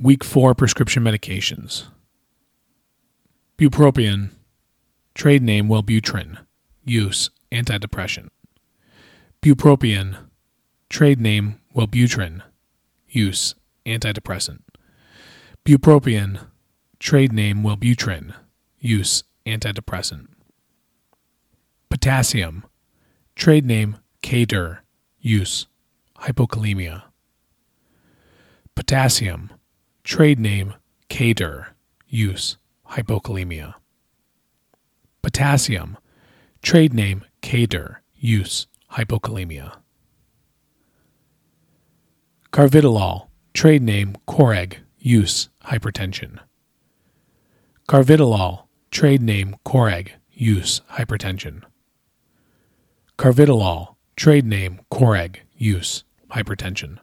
Week 4 prescription medications. Bupropion, trade name Wellbutrin, use antidepressant. Bupropion, trade name Wellbutrin, use antidepressant. Bupropion, trade name Wellbutrin, use antidepressant. Potassium, trade name K-Dur, use hypokalemia. Potassium, trade name K-Dur, use hypokalemia. Potassium, trade name K-Dur, use hypokalemia. Carvedilol, trade name Coreg, use hypertension. Carvedilol, trade name Coreg, use hypertension. Carvedilol, trade name Coreg, use hypertension.